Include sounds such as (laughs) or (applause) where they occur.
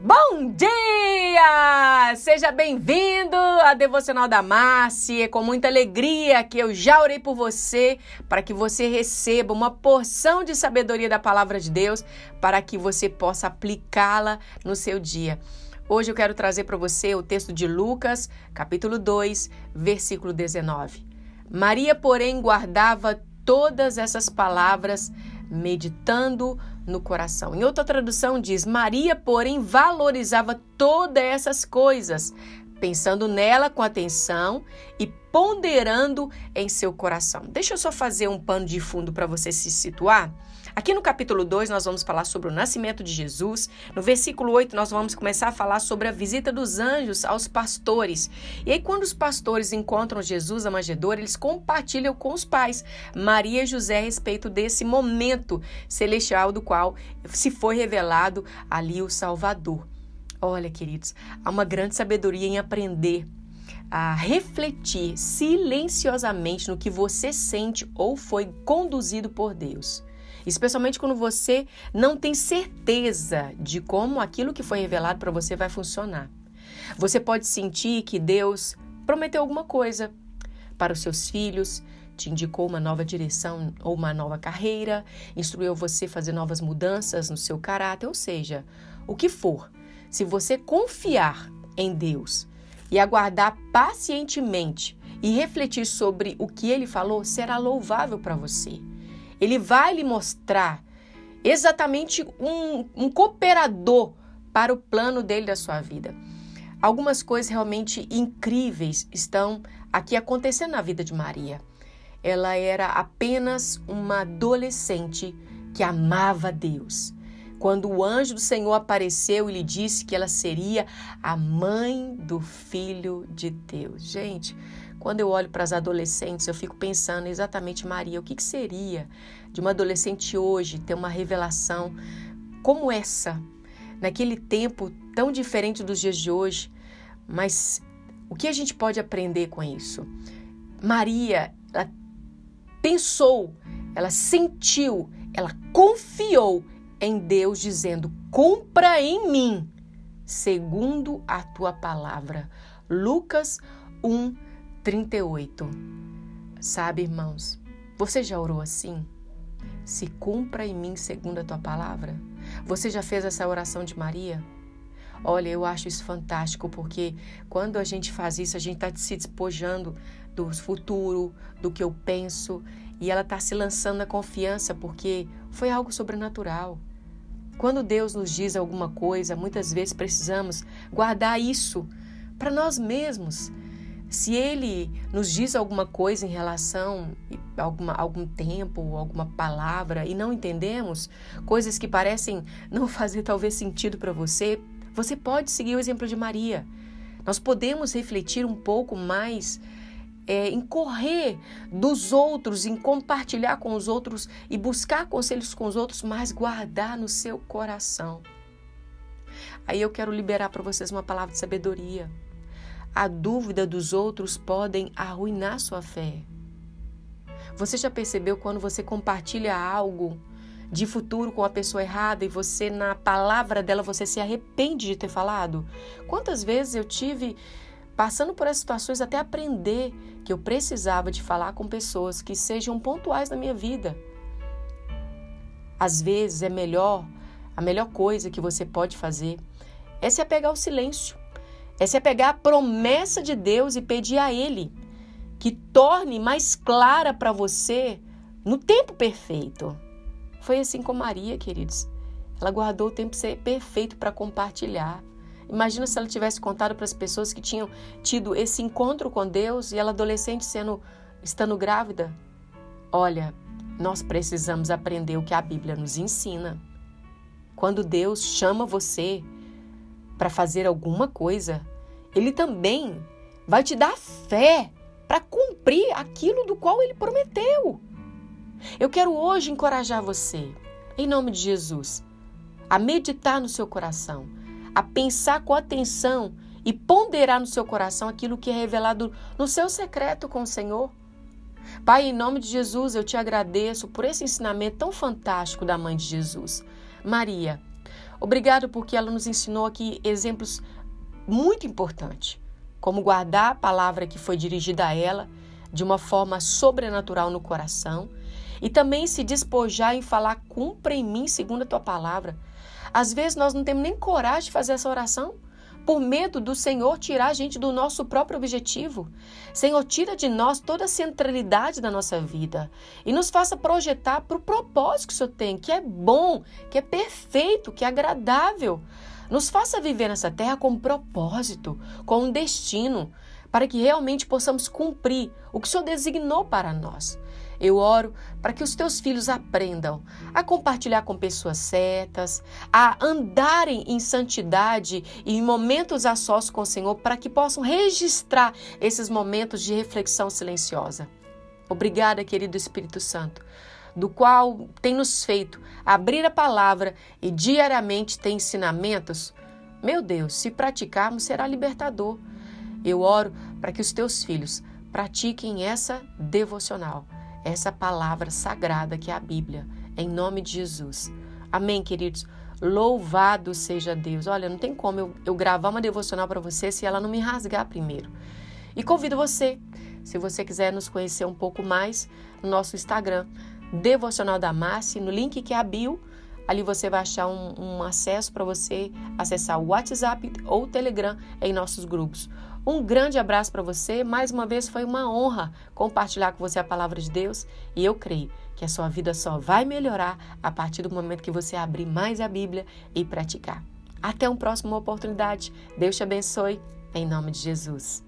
Bom dia! Seja bem-vindo à Devocional da Márcia. É com muita alegria que eu já orei por você para que você receba uma porção de sabedoria da palavra de Deus para que você possa aplicá-la no seu dia. Hoje eu quero trazer para você o texto de Lucas, capítulo 2, versículo 19. Maria, porém, guardava todas essas palavras, meditando no coração. Em outra tradução diz: Maria, porém, valorizava todas essas coisas, pensando nela com atenção e ponderando em seu coração. Deixa eu só fazer um pano de fundo para você se situar. Aqui no capítulo 2, nós vamos falar sobre o nascimento de Jesus. No versículo 8, nós vamos começar a falar sobre a visita dos anjos aos pastores. E aí, quando os pastores encontram Jesus a manjedoura, eles compartilham com os pais, Maria e José, a respeito desse momento celestial do qual se foi revelado ali o Salvador. Olha, queridos, há uma grande sabedoria em aprender a refletir silenciosamente no que você sente ou foi conduzido por Deus. Especialmente quando você não tem certeza de como aquilo que foi revelado para você vai funcionar. Você pode sentir que Deus prometeu alguma coisa para os seus filhos, te indicou uma nova direção ou uma nova carreira, instruiu você a fazer novas mudanças no seu caráter, ou seja, o que for. Se você confiar em Deus e aguardar pacientemente e refletir sobre o que ele falou, será louvável para você. Ele vai lhe mostrar exatamente um, um cooperador para o plano dele da sua vida. Algumas coisas realmente incríveis estão aqui acontecendo na vida de Maria. Ela era apenas uma adolescente que amava Deus. Quando o anjo do Senhor apareceu e lhe disse que ela seria a mãe do filho de Deus. Gente, quando eu olho para as adolescentes, eu fico pensando exatamente, Maria, o que, que seria de uma adolescente hoje ter uma revelação como essa, naquele tempo tão diferente dos dias de hoje, mas o que a gente pode aprender com isso? Maria, ela pensou, ela sentiu, ela confiou em Deus, dizendo: Cumpra em mim, segundo a tua palavra. Lucas 1, 38. Sabe, irmãos, você já orou assim? Se cumpra em mim segundo a tua palavra. Você já fez essa oração de Maria? Olha, eu acho isso fantástico porque quando a gente faz isso, a gente está se despojando do futuro, do que eu penso, e ela está se lançando na confiança porque foi algo sobrenatural. Quando Deus nos diz alguma coisa, muitas vezes precisamos guardar isso para nós mesmos se ele nos diz alguma coisa em relação a alguma, algum tempo, alguma palavra e não entendemos, coisas que parecem não (laughs) fazer talvez sentido para você, você pode seguir o exemplo de Maria. Nós podemos refletir um pouco mais é, em correr dos outros, em compartilhar com os outros e buscar conselhos com os outros, mas guardar no seu coração. Aí eu quero liberar para vocês uma palavra de sabedoria. A dúvida dos outros podem arruinar sua fé. Você já percebeu quando você compartilha algo de futuro com a pessoa errada e você na palavra dela você se arrepende de ter falado? Quantas vezes eu tive passando por essas situações até aprender que eu precisava de falar com pessoas que sejam pontuais na minha vida. Às vezes é melhor, a melhor coisa que você pode fazer é se apegar ao silêncio. É se apegar à promessa de Deus e pedir a Ele que torne mais clara para você no tempo perfeito. Foi assim com Maria, queridos. Ela guardou o tempo perfeito para compartilhar. Imagina se ela tivesse contado para as pessoas que tinham tido esse encontro com Deus e ela adolescente sendo estando grávida. Olha, nós precisamos aprender o que a Bíblia nos ensina. Quando Deus chama você para fazer alguma coisa, ele também vai te dar fé para cumprir aquilo do qual ele prometeu. Eu quero hoje encorajar você, em nome de Jesus, a meditar no seu coração, a pensar com atenção e ponderar no seu coração aquilo que é revelado no seu secreto com o Senhor. Pai, em nome de Jesus, eu te agradeço por esse ensinamento tão fantástico da mãe de Jesus, Maria. Obrigado porque ela nos ensinou aqui exemplos muito importantes, como guardar a palavra que foi dirigida a ela de uma forma sobrenatural no coração e também se despojar em falar cumpra em mim segundo a tua palavra. Às vezes nós não temos nem coragem de fazer essa oração por medo do Senhor tirar a gente do nosso próprio objetivo. Senhor, tira de nós toda a centralidade da nossa vida e nos faça projetar para o propósito que o Senhor tem, que é bom, que é perfeito, que é agradável. Nos faça viver nessa terra com um propósito, com um destino, para que realmente possamos cumprir o que o Senhor designou para nós. Eu oro para que os teus filhos aprendam a compartilhar com pessoas certas, a andarem em santidade e em momentos a sós com o Senhor, para que possam registrar esses momentos de reflexão silenciosa. Obrigada, querido Espírito Santo, do qual tem nos feito abrir a palavra e diariamente ter ensinamentos. Meu Deus, se praticarmos, será libertador. Eu oro para que os teus filhos pratiquem essa devocional essa palavra sagrada que é a Bíblia, em nome de Jesus. Amém, queridos? Louvado seja Deus. Olha, não tem como eu, eu gravar uma devocional para você se ela não me rasgar primeiro. E convido você, se você quiser nos conhecer um pouco mais, no nosso Instagram, Devocional da Márcia, no link que é a ali você vai achar um, um acesso para você acessar o WhatsApp ou o Telegram em nossos grupos. Um grande abraço para você. Mais uma vez foi uma honra compartilhar com você a palavra de Deus e eu creio que a sua vida só vai melhorar a partir do momento que você abrir mais a Bíblia e praticar. Até uma próxima oportunidade. Deus te abençoe. Em nome de Jesus.